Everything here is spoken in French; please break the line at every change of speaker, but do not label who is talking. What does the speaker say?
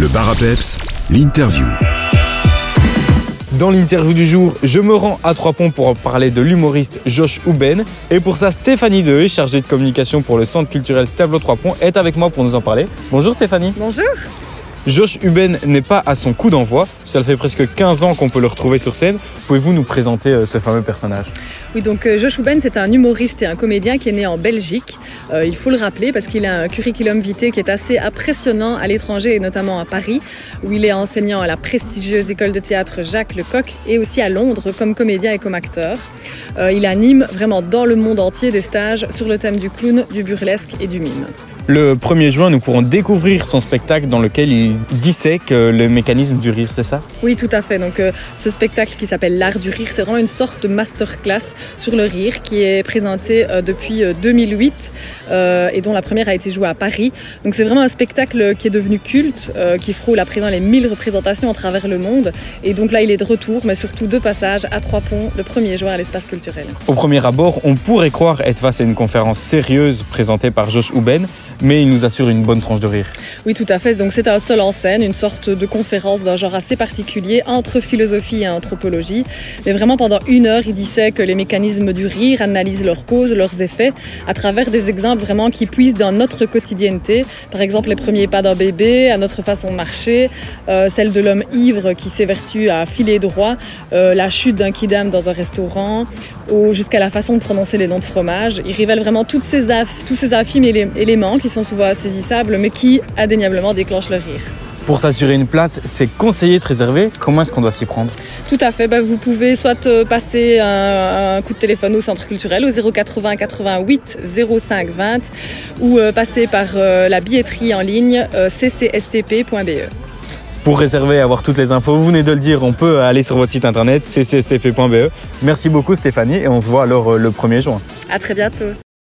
Le bar à peps, l'interview.
Dans l'interview du jour, je me rends à Trois Ponts pour parler de l'humoriste Josh Houben. Et pour ça, Stéphanie Deheux, chargée de communication pour le Centre culturel Stavelot Trois Ponts, est avec moi pour nous en parler. Bonjour Stéphanie.
Bonjour.
Josh Huben n'est pas à son coup d'envoi. Ça fait presque 15 ans qu'on peut le retrouver sur scène. Pouvez-vous nous présenter euh, ce fameux personnage?
Oui, donc euh, Josh Huben, c'est un humoriste et un comédien qui est né en Belgique. Euh, il faut le rappeler parce qu'il a un curriculum vitae qui est assez impressionnant à l'étranger et notamment à Paris, où il est enseignant à la prestigieuse école de théâtre Jacques Lecoq et aussi à Londres comme comédien et comme acteur. il anime vraiment dans le monde entier des stages sur le thème du clown, du burlesque et du mime.
Le 1er juin, nous pourrons découvrir son spectacle dans lequel il dissèque euh, le mécanisme du rire, c'est ça?
Oui, tout à fait. Donc, euh, ce spectacle qui s'appelle L'art du rire, c'est vraiment une sorte de masterclass sur le rire qui est présenté euh, depuis 2008 et dont la première a été jouée à Paris. Donc, c'est vraiment un spectacle qui est devenu culte, qui frôle à présent les 1000 représentations à travers le monde. Et donc là, il est de retour, mais surtout deux passages à Trois Ponts le 1er juin à l'espace culturel.
Au premier abord, on pourrait croire être face à une conférence sérieuse présentée par Josh Houben, mais il nous assure une bonne tranche de rire.
Oui, tout à fait. Donc c'est un seul en scène, une sorte de conférence d'un genre assez particulier entre philosophie et anthropologie. Mais vraiment pendant une heure, il disait que les mécanismes du rire analysent leurs causes, leurs effets, à travers des exemples vraiment qui puissent dans notre quotidienneté. Par exemple, les premiers pas d'un bébé, à notre façon de marcher, euh, celle de l'homme ivre qui s'évertue à filer droit, euh, la chute d'un kidam dans un restaurant, ou jusqu'à la façon de prononcer les noms de fromage. Il révèle vraiment toutes ces tous ces infimes éléments qui sont souvent saisissables, mais qui indéniablement déclenchent le rire.
Pour s'assurer une place, c'est conseillé de réserver. Comment est-ce qu'on doit s'y prendre?
Tout à fait. Bah, vous pouvez soit euh, passer un, coup de téléphone au centre culturel au 080 88 05 20 ou euh, passer par euh, la billetterie en ligne ccstp.be.
Pour réserver et avoir toutes les infos, vous venez de le dire, on peut aller sur votre site internet ccstp.be. Merci beaucoup Stéphanie et on se voit alors le 1er juin.
À très bientôt.